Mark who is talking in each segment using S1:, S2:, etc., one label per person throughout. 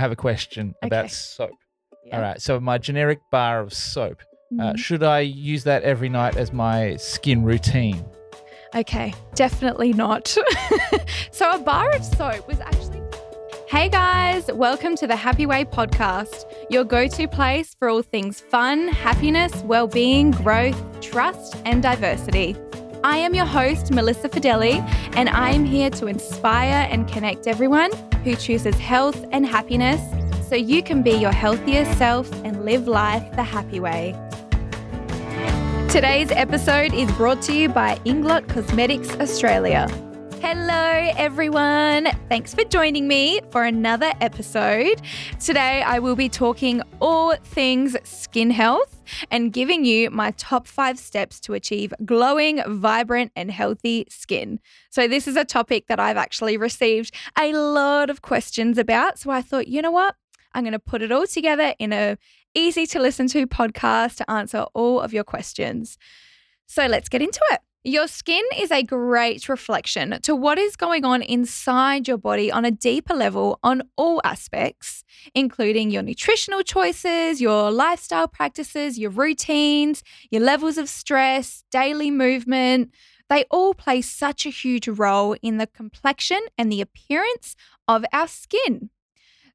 S1: I have a question
S2: Okay.
S1: about soap.
S2: Yeah.
S1: All right. So my generic bar of soap. Uh,
S2: Mhm.
S1: should I use that every night as my skin routine?
S2: Okay, definitely not. so, a bar of soap was actually. Hey guys, welcome to the Happy Way podcast, your go to place for all things fun, happiness, well being, growth, trust, and diversity. I am your host, Malissa Fedele, and I am here to inspire and connect everyone who chooses health and happiness so you can be your healthiest self and live life the happy way. Today's episode is brought to you by Inglot Cosmetics Australia. Hello, everyone. Thanks for joining me for another episode. Today, I will be talking all things skin health and giving you my top five steps to achieve glowing, vibrant, and healthy skin. So, this is a topic that I've actually received a lot of questions about. So, I thought, you know what? I'm going to put it all together in a easy to listen to podcast to answer all of your questions. So let's get into it. Your skin is a great reflection to what is going on inside your body on a deeper level on all aspects, including your nutritional choices, your lifestyle practices, your routines, your levels of stress, daily movement. They all play such a huge role in the complexion and the appearance of our skin.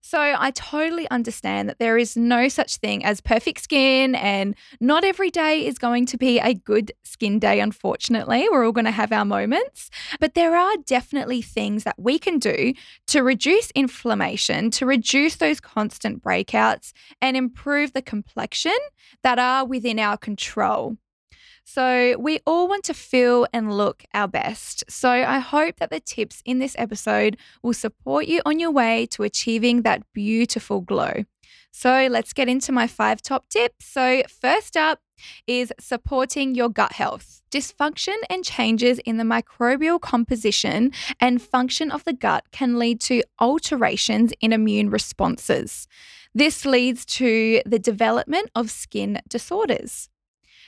S2: So I totally understand that there is no such thing as perfect skin, and not every day is going to be a good skin day, unfortunately. We're all going to have our moments. But there are definitely things that we can do to reduce inflammation, to reduce those constant breakouts, and improve the complexion that are within our control. So, we all want to feel and look our best. So, I hope that the tips in this episode will support you on your way to achieving that beautiful glow. So, let's get into my five top tips. So, first up is supporting your gut health. Dysfunction and changes in the microbial composition and function of the gut can lead to alterations in immune responses. This leads to the development of skin disorders.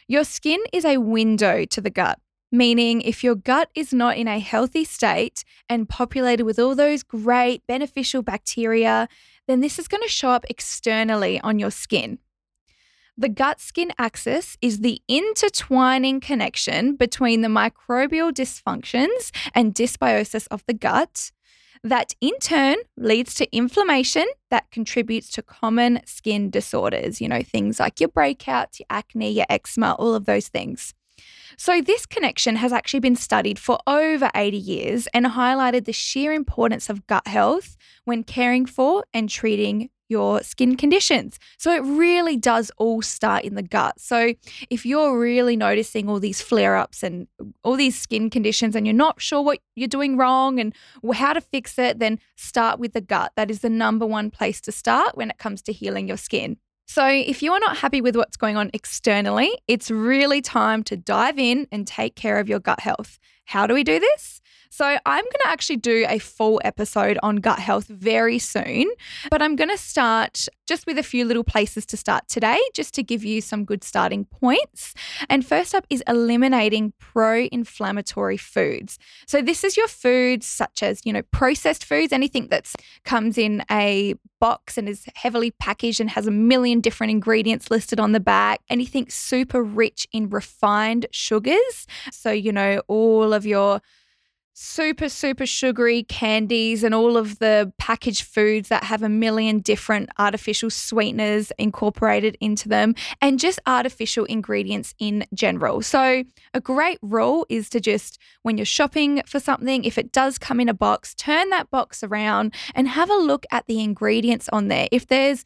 S2: Your skin is a window to the gut, meaning if your gut is not in a healthy state and populated with all those great beneficial bacteria, then this is going to show up externally on your skin. The gut skin axis is the intertwining connection between the microbial dysfunctions and dysbiosis of the gut that in turn leads to inflammation that contributes to common skin disorders, you know, things like your breakouts, your acne, your eczema, all of those things. So, this connection has actually been studied for over 80 years and highlighted the sheer importance of gut health when caring for and treating your skin conditions. So, it really does all start in the gut. So, if you're really noticing all these flare ups and all these skin conditions and you're not sure what you're doing wrong and how to fix it, then start with the gut. That is the number one place to start when it comes to healing your skin. So, if you are not happy with what's going on externally, it's really time to dive in and take care of your gut health. How do we do this? So, I'm going to actually do a full episode on gut health very soon, but I'm going to start just with a few little places to start today, just to give you some good starting points. And first up is eliminating pro inflammatory foods. So, this is your foods such as, you know, processed foods, anything that comes in a box and is heavily packaged and has a million different ingredients listed on the back, anything super rich in refined sugars. So, you know, all of your super, super sugary candies and all of the packaged foods that have a million different artificial sweeteners incorporated into them and just artificial ingredients in general. So, a great rule is to just, when you're shopping for something, if it does come in a box, turn that box around and have a look at the ingredients on there. If there's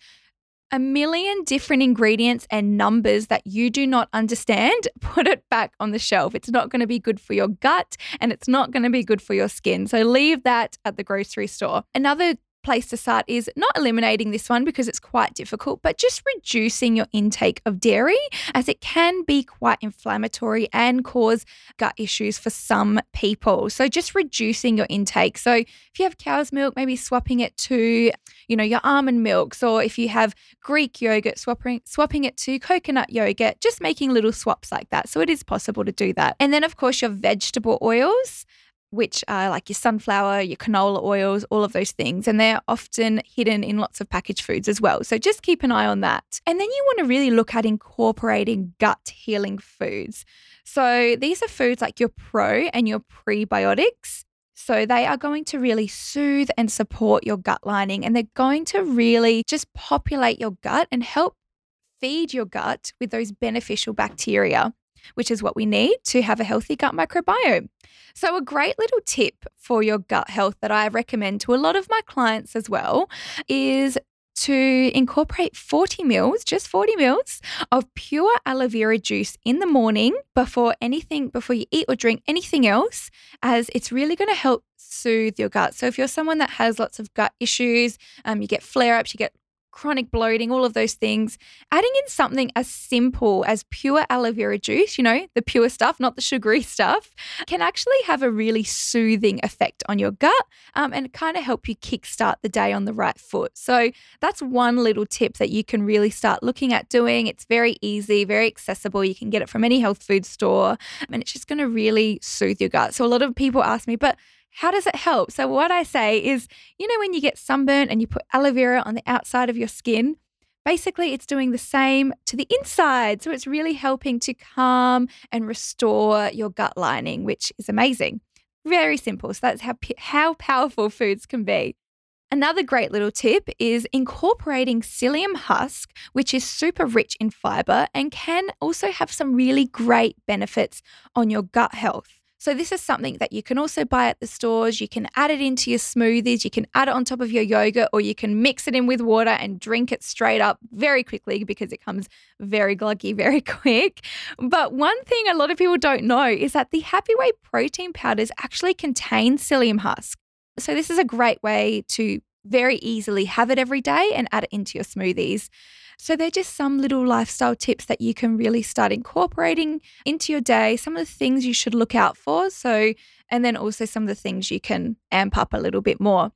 S2: a million different ingredients and numbers that you do not understand, put it back on the shelf. It's not going to be good for your gut and it's not going to be good for your skin. So leave that at the grocery store. Another place to start is not eliminating this one because it's quite difficult, but just reducing your intake of dairy as it can be quite inflammatory and cause gut issues for some people. So just reducing your intake. So if you have cow's milk, maybe swapping it to, you know, your almond milks, or if you have Greek yogurt, swapping swapping it to coconut yogurt, just making little swaps like that. So it is possible to do that. And then of course your vegetable oils which are like your sunflower, your canola oils, all of those things. And they're often hidden in lots of packaged foods as well. So just keep an eye on that. And then you want to really look at incorporating gut healing foods. So these are foods like your pro and your prebiotics. So they are going to really soothe and support your gut lining and they're going to really just populate your gut and help feed your gut with those beneficial bacteria, which is what we need to have a healthy gut microbiome. So, a great little tip for your gut health that I recommend to a lot of my clients as well is to incorporate 40 mils, just 40 mils of pure aloe vera juice in the morning before anything, before you eat or drink anything else, as it's really going to help soothe your gut. So if you're someone that has lots of gut issues, um, you get flare ups, you get chronic bloating, all of those things, adding in something as simple as pure aloe vera juice, you know, the pure stuff, not the sugary stuff, can actually have a really soothing effect on your gut um, and kind of help you kickstart the day on the right foot. So that's one little tip that you can really start looking at doing. It's very easy, very accessible. You can get it from any health food store and it's just going to really soothe your gut. So a lot of people ask me, but how does it help? So, what I say is, you know, when you get sunburnt and you put aloe vera on the outside of your skin, basically it's doing the same to the inside. So, it's really helping to calm and restore your gut lining, which is amazing. Very simple. So, that's how, how powerful foods can be. Another great little tip is incorporating psyllium husk, which is super rich in fiber and can also have some really great benefits on your gut health. So, this is something that you can also buy at the stores. You can add it into your smoothies, you can add it on top of your yogurt, or you can mix it in with water and drink it straight up very quickly because it comes very gluggy very quick. But one thing a lot of people don't know is that the Happy Way protein powders actually contain psyllium husk. So, this is a great way to very easily have it every day and add it into your smoothies. So, they're just some little lifestyle tips that you can really start incorporating into your day, some of the things you should look out for. So, and then also some of the things you can amp up a little bit more.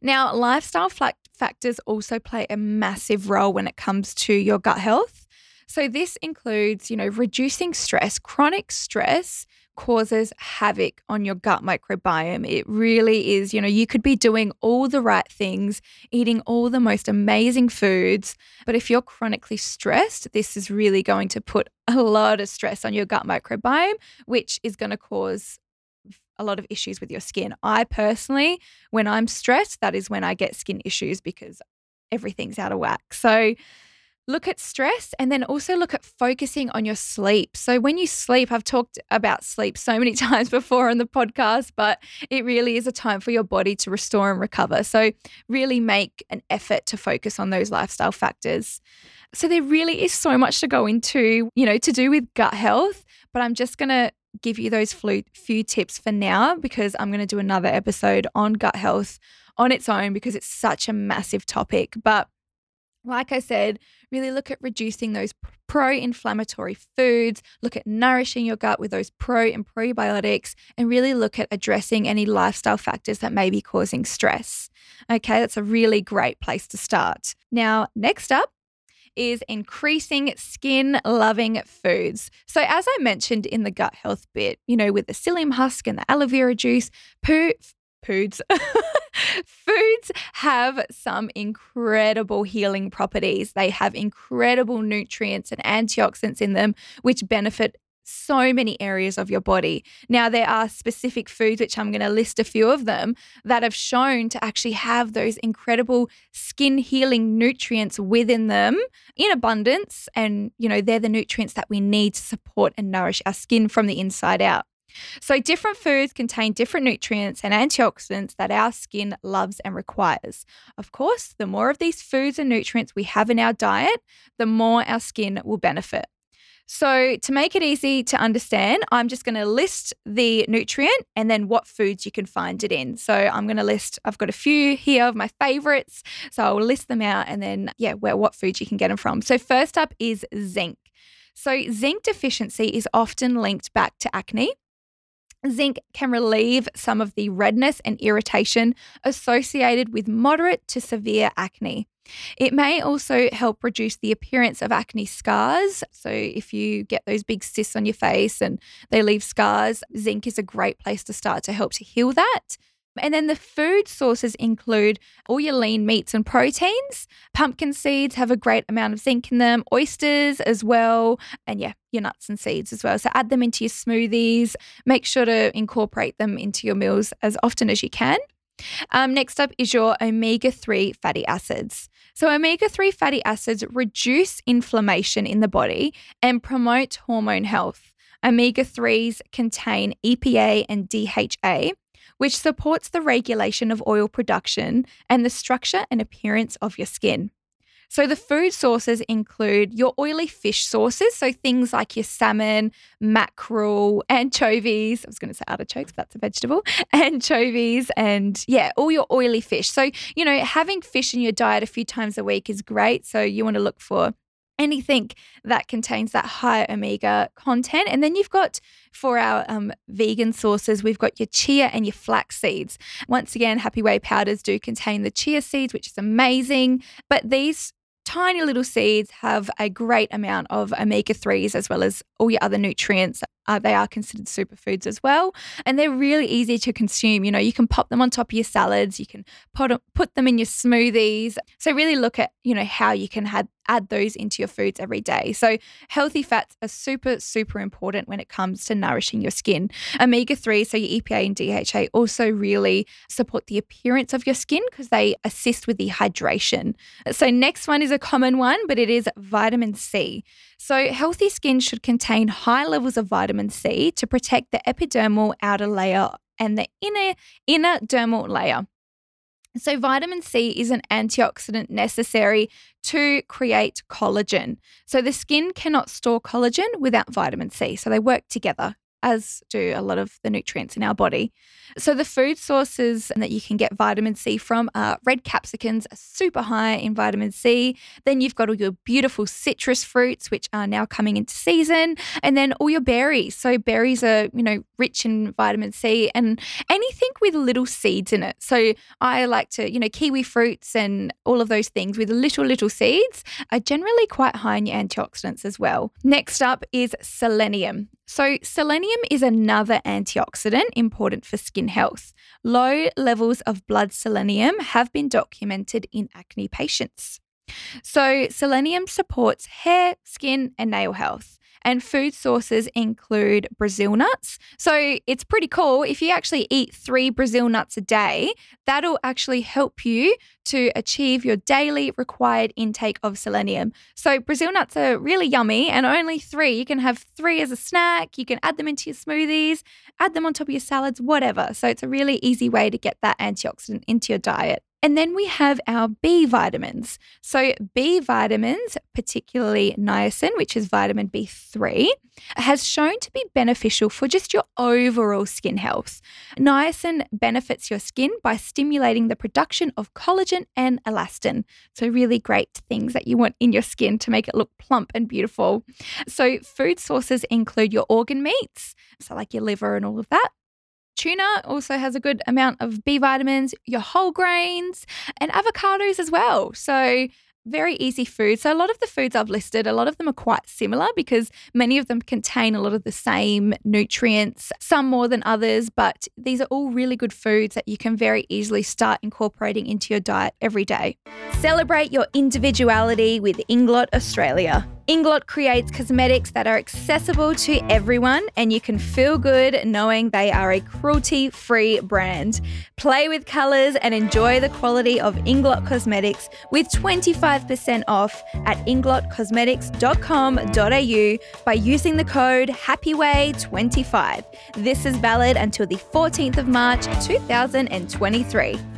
S2: Now, lifestyle factors also play a massive role when it comes to your gut health. So, this includes, you know, reducing stress, chronic stress causes havoc on your gut microbiome. It really is, you know, you could be doing all the right things, eating all the most amazing foods, but if you're chronically stressed, this is really going to put a lot of stress on your gut microbiome, which is going to cause a lot of issues with your skin. I personally, when I'm stressed, that is when I get skin issues because everything's out of whack. So, look at stress and then also look at focusing on your sleep. So, when you sleep, I've talked about sleep so many times before on the podcast, but it really is a time for your body to restore and recover. So, really make an effort to focus on those lifestyle factors. So, there really is so much to go into, you know, to do with gut health, but I'm just going to give you those few tips for now because I'm going to do another episode on gut health on its own because it's such a massive topic. But like I said, really look at reducing those pro inflammatory foods, look at nourishing your gut with those pro and prebiotics, and really look at addressing any lifestyle factors that may be causing stress. Okay, that's a really great place to start. Now, next up, is increasing skin loving foods. So, as I mentioned in the gut health bit, you know, with the psyllium husk and the aloe vera juice, poo, foods. Foods have some incredible healing properties. They have incredible nutrients and antioxidants in them, which benefit so many areas of your body. Now, there are specific foods, which I'm going to list a few of them, that have shown to actually have those incredible skin healing nutrients within them in abundance. And, you know, they're the nutrients that we need to support and nourish our skin from the inside out. So, different foods contain different nutrients and antioxidants that our skin loves and requires. Of course, the more of these foods and nutrients we have in our diet, the more our skin will benefit. So, to make it easy to understand, I'm just going to list the nutrient and then what foods you can find it in. So, I'm going to list, I've got a few here of my favorites. So, I'll list them out and then, yeah, where, what foods you can get them from. So, first up is zinc. So, zinc deficiency is often linked back to acne. Zinc can relieve some of the redness and irritation associated with moderate to severe acne. It may also help reduce the appearance of acne scars. So, if you get those big cysts on your face and they leave scars, zinc is a great place to start to help to heal that. And then the food sources include all your lean meats and proteins. Pumpkin seeds have a great amount of zinc in them, oysters as well, and yeah, your nuts and seeds as well. So add them into your smoothies. Make sure to incorporate them into your meals as often as you can. Um, next up is your omega 3 fatty acids. So, omega 3 fatty acids reduce inflammation in the body and promote hormone health. Omega 3s contain EPA and DHA, which supports the regulation of oil production and the structure and appearance of your skin. So the food sources include your oily fish sources, so things like your salmon, mackerel, anchovies. I was going to say artichokes, but that's a vegetable. Anchovies, and yeah, all your oily fish. So you know, having fish in your diet a few times a week is great. So you want to look for anything that contains that high omega content. And then you've got for our um, vegan sources, we've got your chia and your flax seeds. Once again, Happy Way powders do contain the chia seeds, which is amazing. But these tiny little seeds have a great amount of omega 3s as well as all your other nutrients. Uh, they are considered superfoods as well. And they're really easy to consume. You know, you can pop them on top of your salads, you can put, put them in your smoothies. So, really look at, you know, how you can have, add those into your foods every day. So, healthy fats are super, super important when it comes to nourishing your skin. Omega 3, so your EPA and DHA, also really support the appearance of your skin because they assist with the hydration. So, next one is a common one, but it is vitamin C. So, healthy skin should contain high levels of vitamin C to protect the epidermal outer layer and the inner inner dermal layer. So, vitamin C is an antioxidant necessary to create collagen. So, the skin cannot store collagen without vitamin C. So, they work together as do a lot of the nutrients in our body. So, the food sources that you can get vitamin C from are red capsicums, super high in vitamin C. Then you've got all your beautiful citrus fruits, which are now coming into season, and then all your berries. So, berries are, you know, rich in vitamin C and anything with little seeds in it. So, I like to, you know, kiwi fruits and all of those things with little, little seeds are generally quite high in your antioxidants as well. Next up is selenium. So, selenium is another antioxidant important for skin health. Low levels of blood selenium have been documented in acne patients. So, selenium supports hair, skin, and nail health and food sources include Brazil nuts. So it's pretty cool. If you actually eat three Brazil nuts a day, that'll actually help you to achieve your daily required intake of selenium. So Brazil nuts are really yummy and only three. You can have three as a snack. You can add them into your smoothies, add them on top of your salads, whatever. So it's a really easy way to get that antioxidant into your diet. And then we have our B vitamins. So, B vitamins, particularly niacin, which is vitamin B3, has shown to be beneficial for just your overall skin health. Niacin benefits your skin by stimulating the production of collagen and elastin. So, really great things that you want in your skin to make it look plump and beautiful. So, food sources include your organ meats, so like your liver and all of that Tuna also has a good amount of B vitamins, your whole grains, and avocados as well. So, very easy food. So, a lot of the foods I've listed, a lot of them are quite similar because many of them contain a lot of the same nutrients, some more than others, but these are all really good foods that you can very easily start incorporating into your diet every day. Celebrate your individuality with Inglot Australia. Inglot creates cosmetics that are accessible to everyone, and you can feel good knowing they are a cruelty free brand. Play with colours and enjoy the quality of Inglot Cosmetics with 25% off at inglotcosmetics.com.au by using the code HAPPYWAY25. This is valid until the 14th of March 2023.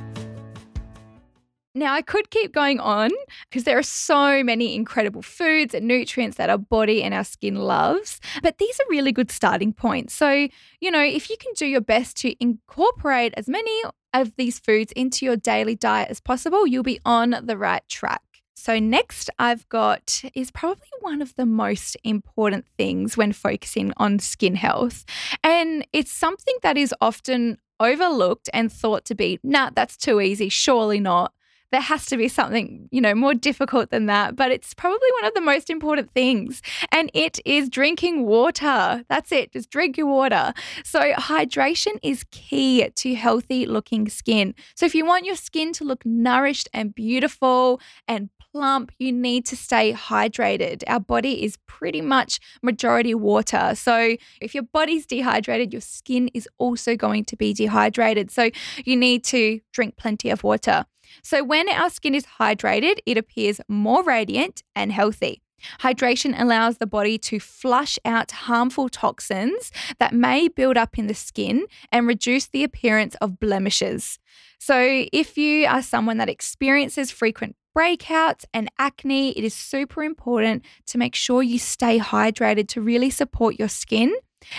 S2: Now, I could keep going on because there are so many incredible foods and nutrients that our body and our skin loves, but these are really good starting points. So, you know, if you can do your best to incorporate as many of these foods into your daily diet as possible, you'll be on the right track. So, next, I've got is probably one of the most important things when focusing on skin health. And it's something that is often overlooked and thought to be, nah, that's too easy, surely not there has to be something, you know, more difficult than that, but it's probably one of the most important things. And it is drinking water. That's it. Just drink your water. So, hydration is key to healthy looking skin. So, if you want your skin to look nourished and beautiful and plump, you need to stay hydrated. Our body is pretty much majority water. So, if your body's dehydrated, your skin is also going to be dehydrated. So, you need to drink plenty of water. So, when our skin is hydrated, it appears more radiant and healthy. Hydration allows the body to flush out harmful toxins that may build up in the skin and reduce the appearance of blemishes. So, if you are someone that experiences frequent breakouts and acne, it is super important to make sure you stay hydrated to really support your skin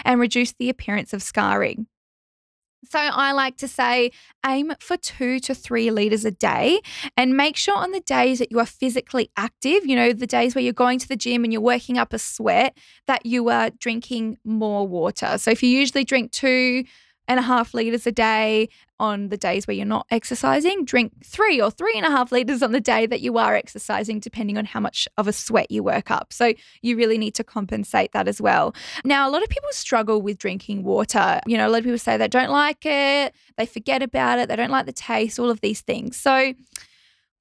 S2: and reduce the appearance of scarring. So I like to say aim for two to three liters a day and make sure on the days that you are physically active, you know, the days where you're going to the gym and you're working up a sweat, that you are drinking more water. So if you usually drink two, and a half liters a day on the days where you're not exercising. Drink three or three and a half liters on the day that you are exercising, depending on how much of a sweat you work up. So you really need to compensate that as well. Now, a lot of people struggle with drinking water. You know, a lot of people say they don't like it, they forget about it, they don't like the taste, all of these things. So,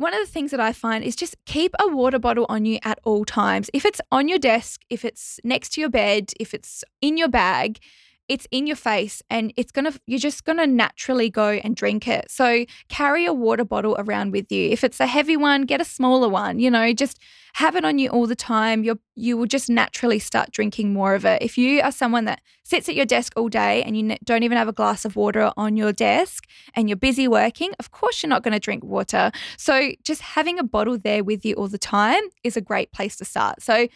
S2: one of the things that I find is just keep a water bottle on you at all times. If it's on your desk, if it's next to your bed, if it's in your bag, it's in your face and it's going to, you're just going to naturally go and drink it. So carry a water bottle around with you. If it's a heavy one, get a smaller one, you know, just have it on you all the time. You're, you will just naturally start drinking more of it. If you are someone that sits at your desk all day and you don't even have a glass of water on your desk and you're busy working, of course you're not going to drink water. So just having a bottle there with you all the time is a great place to start. So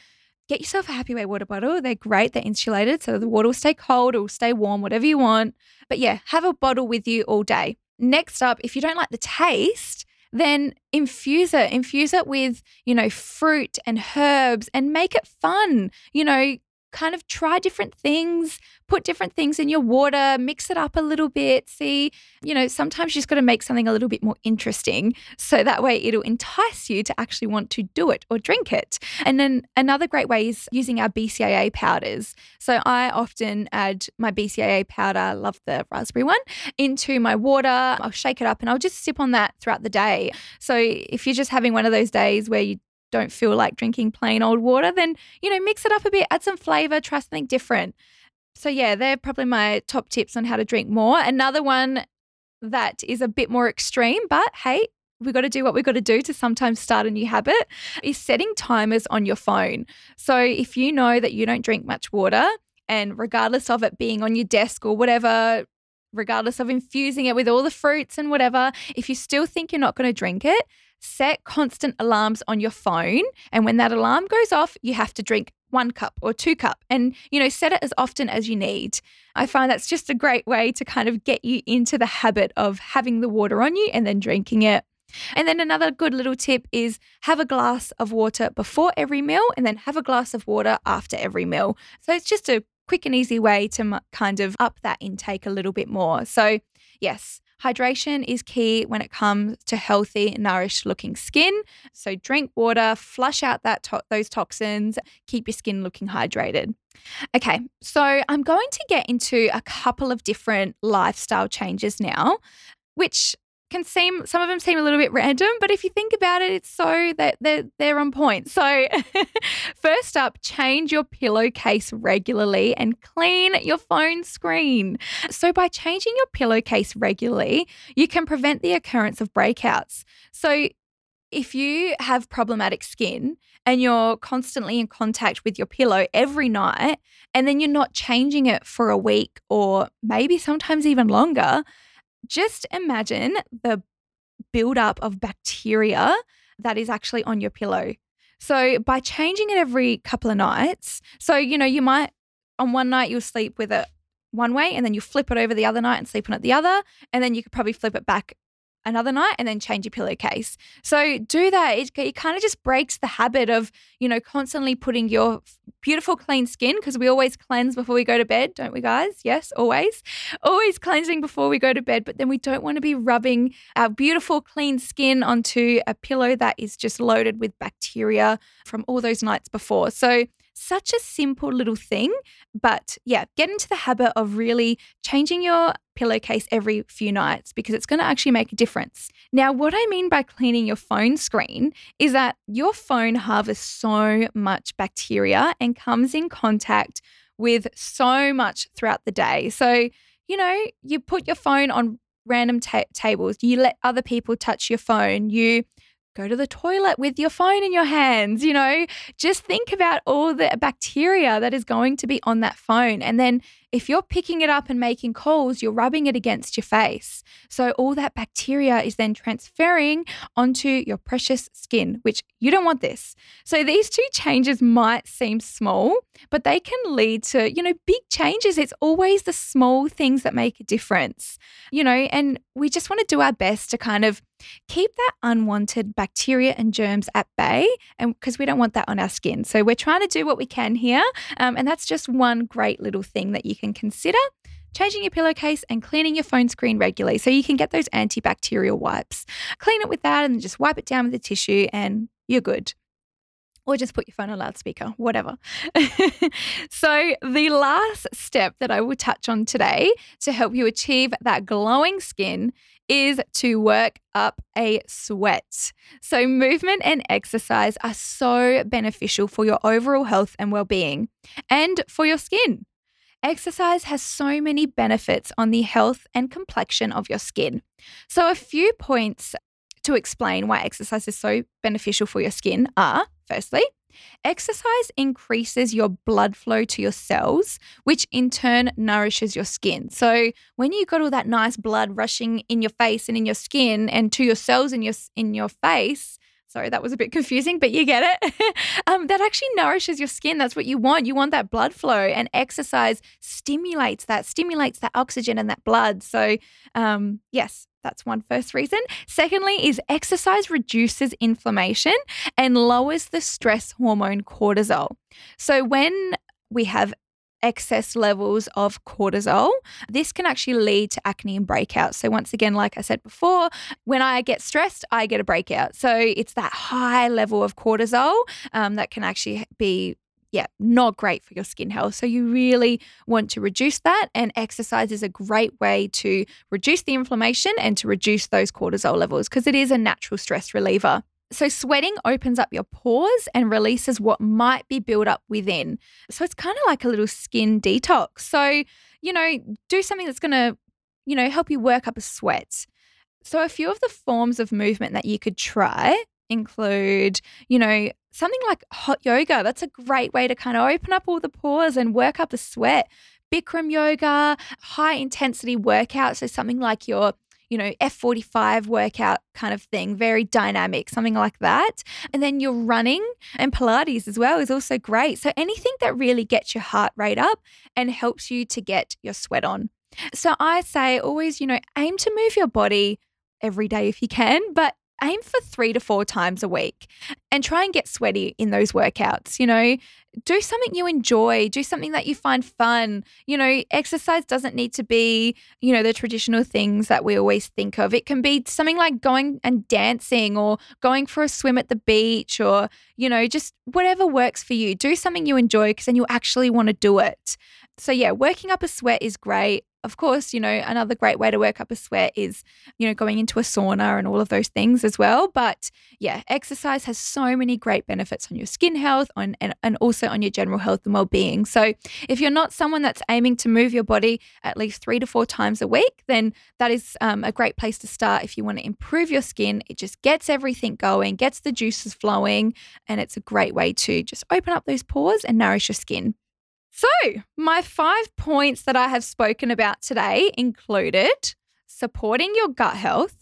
S2: get yourself a Happy Way water bottle. They're great. They're insulated, so the water will stay cold, will stay warm, whatever you want. But yeah, have a bottle with you all day. Next up, if you don't like the taste, then infuse it. Infuse it with, you know, fruit and herbs and make it fun. You know, kind of try different things, put different things in your water, mix it up a little bit. See, you know, sometimes you just got to make something a little bit more interesting so that way it'll entice you to actually want to do it or drink it. And then another great way is using our BCAA powders. So I often add my BCAA powder, love the raspberry one, into my water. I'll shake it up and I'll just sip on that throughout the day. So if you're just having one of those days where you don't feel like drinking plain old water, then, you know, mix it up a bit, add some flavor, try something different. So, yeah, they're probably my top tips on how to drink more. Another one that is a bit more extreme, but hey, we got to do what we got to do to sometimes start a new habit is setting timers on your phone. So, if you know that you don't drink much water, and regardless of it being on your desk or whatever, regardless of infusing it with all the fruits and whatever, if you still think you're not going to drink it, set constant alarms on your phone. And when that alarm goes off, you have to drink one cup or two cup and you know set it as often as you need. I find that's just a great way to kind of get you into the habit of having the water on you and then drinking it. And then another good little tip is have a glass of water before every meal and then have a glass of water after every meal. So it's just a quick and easy way to kind of up that intake a little bit more. So yes Hydration is key when it comes to healthy, nourished looking skin. So drink water, flush out that to- those toxins, keep your skin looking hydrated. Okay, so I'm going to get into a couple of different lifestyle changes now, which can seem some of them seem a little bit random, but if you think about it, it's so that they're, they're on point. So, first up, change your pillowcase regularly and clean your phone screen. So, by changing your pillowcase regularly, you can prevent the occurrence of breakouts. So, if you have problematic skin and you're constantly in contact with your pillow every night, and then you're not changing it for a week or maybe sometimes even longer, just imagine the buildup of bacteria that is actually on your pillow. So by changing it every couple of nights, so you know, you might on one night you'll sleep with it one way and then you flip it over the other night and sleep on it the other, and then you could probably flip it back another night and then change your pillowcase. So do that. It, it kind of just breaks the habit of, you know, constantly putting your beautiful clean skin because we always cleanse before we go to bed, don't we guys? Yes, always. Always cleansing before we go to bed, but then we don't want to be rubbing our beautiful clean skin onto a pillow that is just loaded with bacteria from all those nights before. So such a simple little thing, but yeah, get into the habit of really changing your pillowcase every few nights because it's going to actually make a difference. Now, what I mean by cleaning your phone screen is that your phone harvests so much bacteria and comes in contact with so much throughout the day. So, you know, you put your phone on random ta- tables, you let other people touch your phone, you go to the toilet with your phone in your hands, you know, just think about all the bacteria that is going to be on that phone. And then if you're picking it up and making calls, you're rubbing it against your face. So all that bacteria is then transferring onto your precious skin, which you don't want this. So these two changes might seem small, but they can lead to, you know, big changes. It's always the small things that make a difference, you know, and we just want to do our best to kind of keep that unwanted bacteria and germs at bay and because we don't want that on our skin so we're trying to do what we can here um, and that's just one great little thing that you consider changing your pillowcase and cleaning your phone screen regularly so you can get those antibacterial wipes clean it with that and just wipe it down with a tissue and you're good or just put your phone on loudspeaker, whatever. so, the last step that I will touch on today to help you achieve that glowing skin is to work up a sweat. So, movement and exercise are so beneficial for your overall health and well being and for your skin. Exercise has so many benefits on the health and complexion of your skin. So, a few points to explain why exercise is so beneficial for your skin are firstly, Exercise increases your blood flow to your cells, which in turn nourishes your skin. So when you got all that nice blood rushing in your face and in your skin and to your cells in your in your face, sorry that was a bit confusing but you get it um, that actually nourishes your skin that's what you want you want that blood flow and exercise stimulates that stimulates that oxygen and that blood so um, yes that's one first reason. Secondly, is exercise reduces inflammation and lowers the stress hormone cortisol. So when we have excess levels of cortisol, this can actually lead to acne and breakouts. So, once again, like I said before, when I get stressed, I get a breakout. So, it's that high level of cortisol um, that can actually be yeah, not great for your skin health. So you really want to reduce that. And exercise is a great way to reduce the inflammation and to reduce those cortisol levels because it is a natural stress reliever. So, sweating opens up your pores and releases what might be built up within. So, it's kind of like a little skin detox. So, you know, do something that's going to, you know, help you work up a sweat. So, a few of the forms of movement that you could try include, you know, something like hot yoga. That's a great way to kind of open up all the pores and work up the sweat. Bikram yoga, high intensity workout. So something like your you know, F45 workout kind of thing, very dynamic, something like that. And then you're running and Pilates as well is also great. So anything that really gets your heart rate up and helps you to get your sweat on. So I say always, you know, aim to move your body every day if you can, but aim for three to four times a week and try and get sweaty in those workouts. You know, do something you enjoy, do something that you find fun. You know, exercise doesn't need to be, you know, the traditional things that we always think of. It can be something like going and dancing or going for a swim at the beach or, you know, just whatever works for you. Do something you enjoy because then you actually want to do it. So, yeah, working up a sweat is great of course, you know, another great way to work up a sweat is, you know, going into a sauna and all of those things as well. But yeah, exercise has so many great benefits on your skin health on, and, and also on your general health and well being. So if you're not someone that's aiming to move your body at least three to four times a week, then that is um, a great place to start if you want to improve your skin. It just gets everything going, gets the juices flowing, and it's a great way to just open up those pores and nourish your skin. So, my five points that I have spoken about today included supporting your gut health,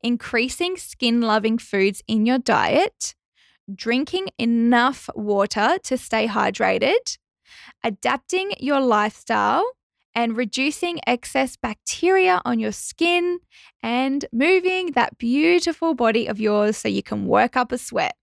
S2: increasing skin loving foods in your diet, drinking enough water to stay hydrated, adapting your lifestyle, and reducing excess bacteria on your skin and moving that beautiful body of yours so you can work up a sweat.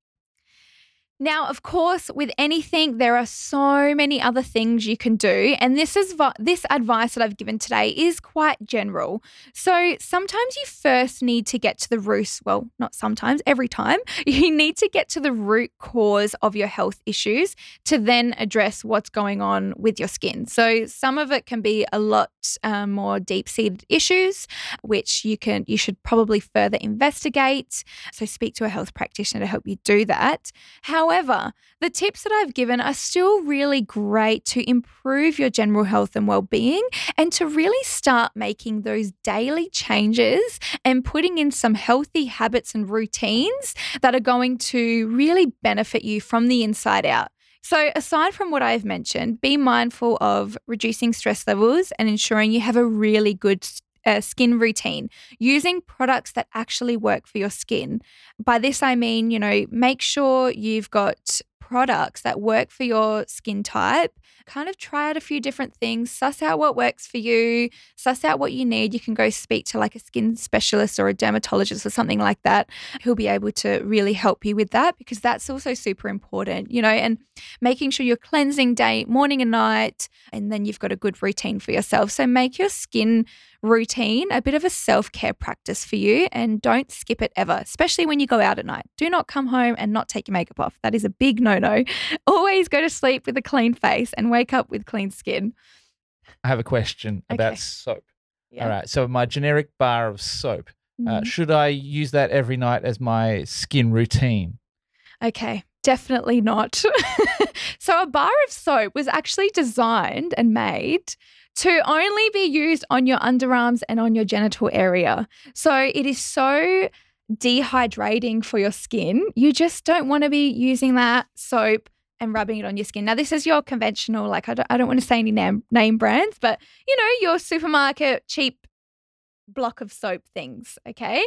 S2: Now, of course, with anything, there are so many other things you can do, and this is this advice that I've given today is quite general. So sometimes you first need to get to the root. Well, not sometimes, every time you need to get to the root cause of your health issues to then address what's going on with your skin. So some of it can be a lot um, more deep-seated issues, which you can you should probably further investigate. So speak to a health practitioner to help you do that. How However, the tips that I've given are still really great to improve your general health and well being and to really start making those daily changes and putting in some healthy habits and routines that are going to really benefit you from the inside out. So, aside from what I've mentioned, be mindful of reducing stress levels and ensuring you have a really good a skin routine using products that actually work for your skin. By this, I mean, you know, make sure you've got products that work for your skin type. Kind of try out a few different things, suss out what works for you, suss out what you need. You can go speak to like a skin specialist or a dermatologist or something like that who'll be able to really help you with that because that's also super important, you know, and making sure you're cleansing day, morning and night, and then you've got a good routine for yourself. So make your skin routine a bit of a self care practice for you and don't skip it ever, especially when you go out at night. Do not come home and not take your makeup off. That is a big no no. Always go to sleep with a clean face and wake up with clean skin.
S1: I have a question okay. about soap. Yeah. All right. So, my generic bar of soap, uh, mm-hmm. uh, should I use that every night as my skin routine?
S2: Okay. Definitely not. so, a bar of soap was actually designed and made to only be used on your underarms and on your genital area. So it is so dehydrating for your skin. You just don't want to be using that soap and rubbing it on your skin. Now, this is your conventional, like, I don't, I don't want to say any name, name brands, but you know, your supermarket cheap block of soap things, okay?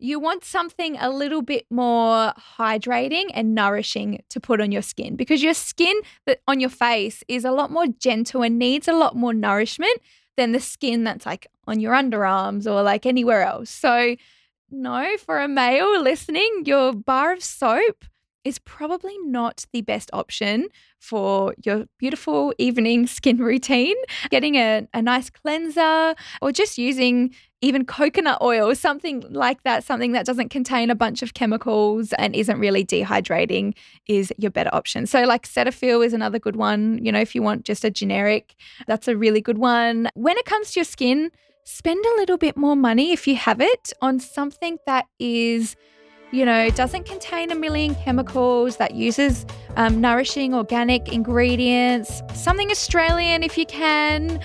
S2: you want something a little bit more hydrating and nourishing to put on your skin because your skin that on your face is a lot more gentle and needs a lot more nourishment than the skin that's like on your underarms or like anywhere else. So, no, for a male listening, your bar of soap is probably not the best option for your beautiful evening skin routine. Getting a, a nice cleanser or just using even coconut oil, something like that, something that doesn't contain a bunch of chemicals and isn't really dehydrating is your better option. So, like Cetaphil is another good one. You know, if you want just a generic, that's a really good one. When it comes to your skin, spend a little bit more money if you have it on something that is you know, doesn't contain a million chemicals, that uses um, nourishing organic ingredients, something Australian if you can.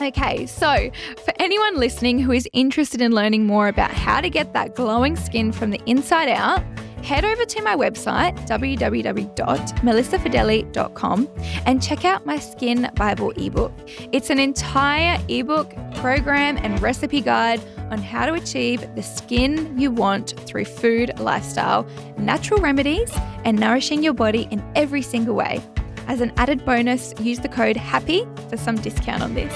S2: Okay, so for anyone listening who is interested in learning more about how to get that glowing skin from the inside out, head over to my website, www.malissafedele.com, and check out my Skin Bible ebook. It's an entire ebook, program, and recipe guide on how to achieve the skin you want through food, lifestyle, natural remedies, and nourishing your body in every single way. As an added bonus, use the code HAPPY for some discount on this.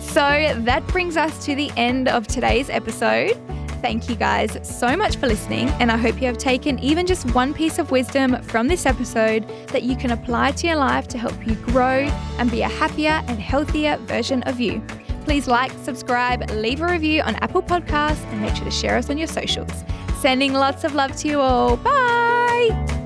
S2: So that brings us to the end of today's episode. Thank you guys so much for listening, and I hope you have taken even just one piece of wisdom from this episode that you can apply to your life to help you grow and be a happier and healthier version of you. Please like, subscribe, leave a review on Apple Podcasts, and make sure to share us on your socials. Sending lots of love to you all. Bye.